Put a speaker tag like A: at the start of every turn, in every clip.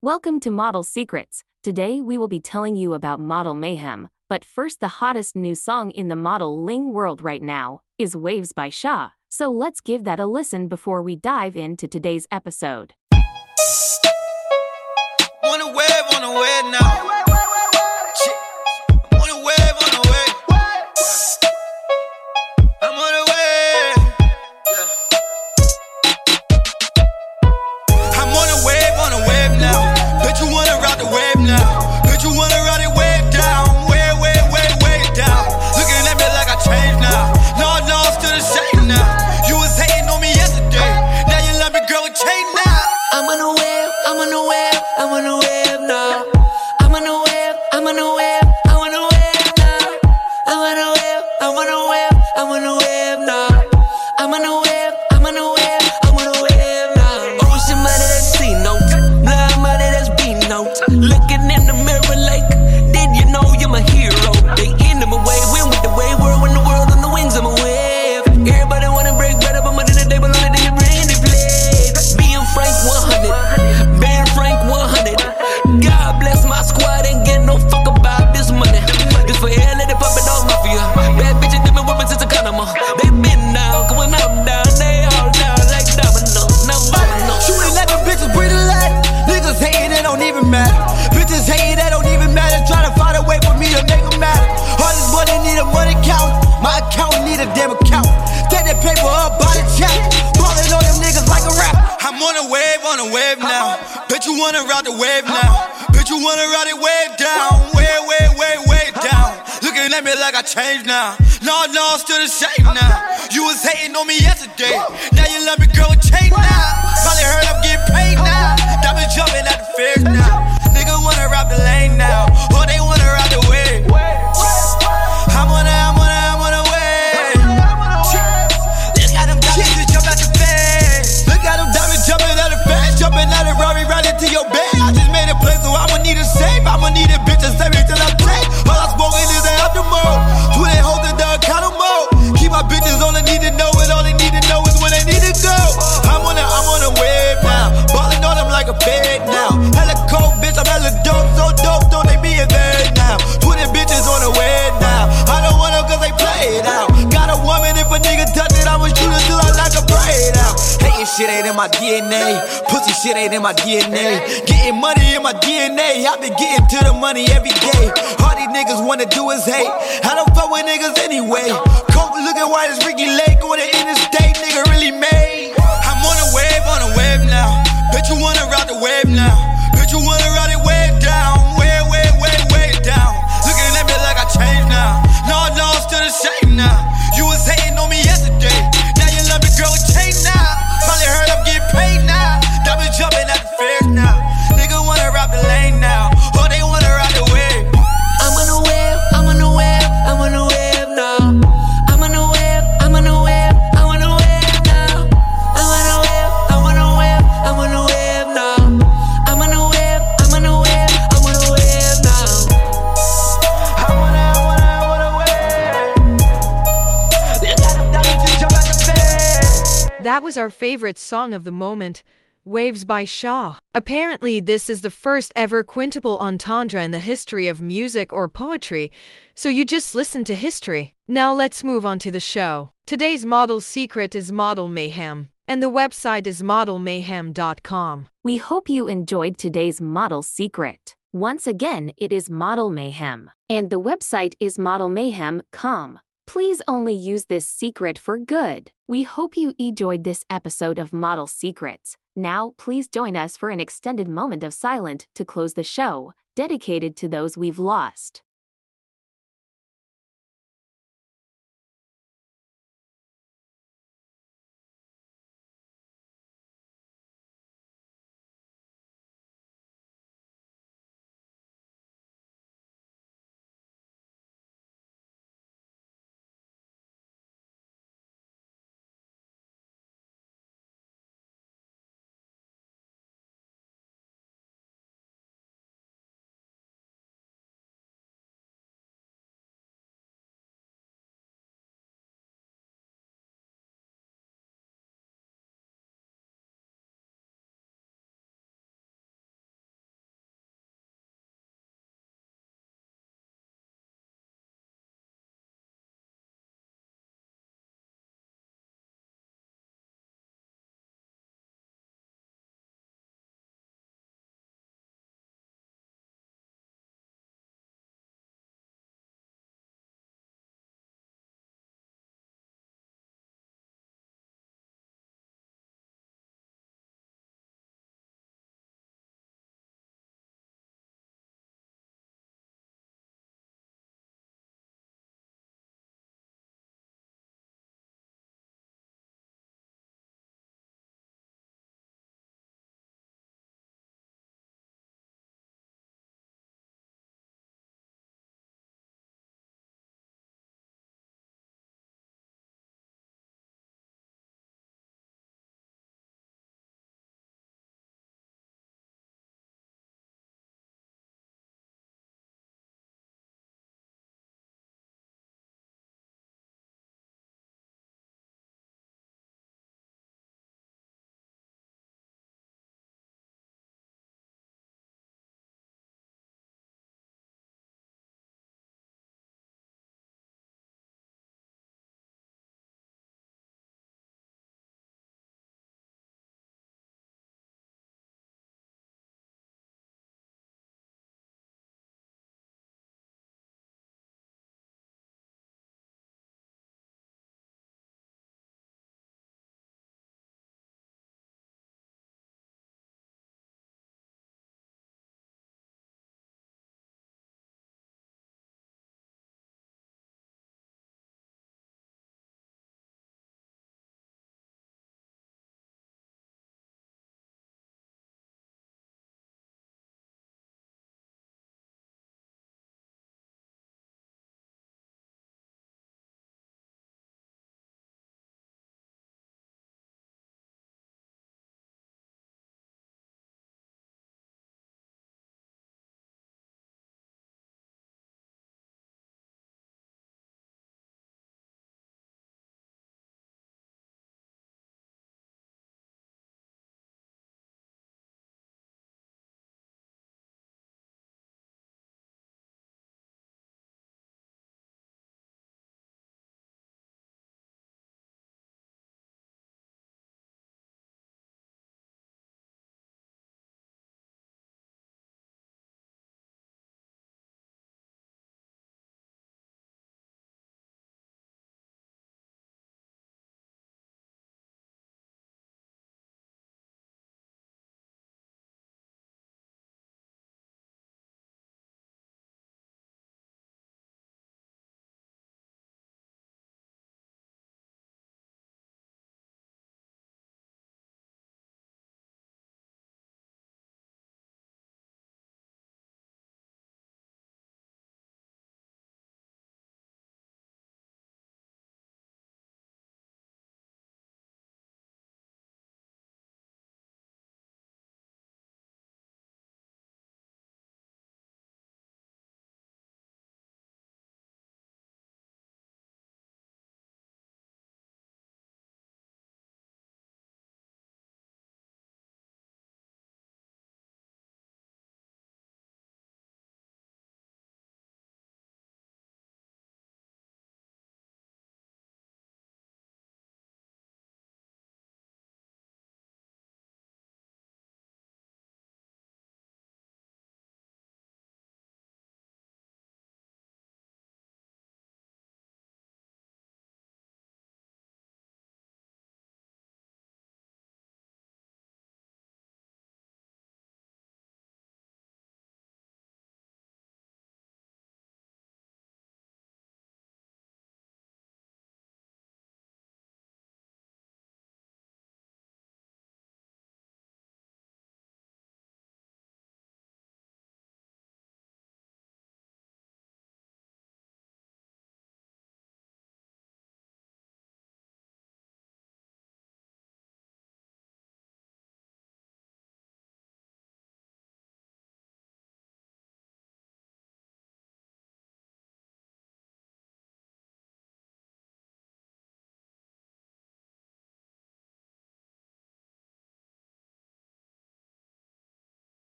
A: Welcome to Model Secrets. Today we will be telling you about model mayhem, but first the hottest new song in the modeling world right now is Waves by Shaw. So let's give that a listen before we dive into today's episode.
B: Wanna wave, wanna wave now. need a damn account. Take that paper up by the check. Ballin' on them niggas like a rap. I'm on a wave, on a wave now. Bet you wanna ride the wave now. Bet you wanna ride it way down. Way, way, way, way down. Looking at me like I changed now. No, no, I'm still the same now. You was hating on me yesterday. Now you love me, girl, change now. my DNA. Pussy shit ain't in my DNA. Getting money in my DNA. I been getting to the money every day. All these niggas wanna do is hate. I don't fuck with niggas anyway. Coke looking white as Ricky
C: our favorite song of the moment, Waves by Shaw. Apparently, this is the first ever quintuple entendre in the history of music or poetry, so you just listen to history. Now let's move on to the show. Today's model secret is Model Mayhem, and the website is modelmayhem.com.
A: We hope you enjoyed today's model secret. Once again, it is Model Mayhem, and the website is modelmayhem.com. Please only use this secret for good. We hope you enjoyed this episode of Model Secrets. Now, please join us for an extended moment of silence to close the show, dedicated to those we've lost.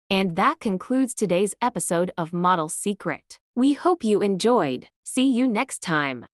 A: And that concludes today's episode of Model Secret. We hope you enjoyed. See you next time.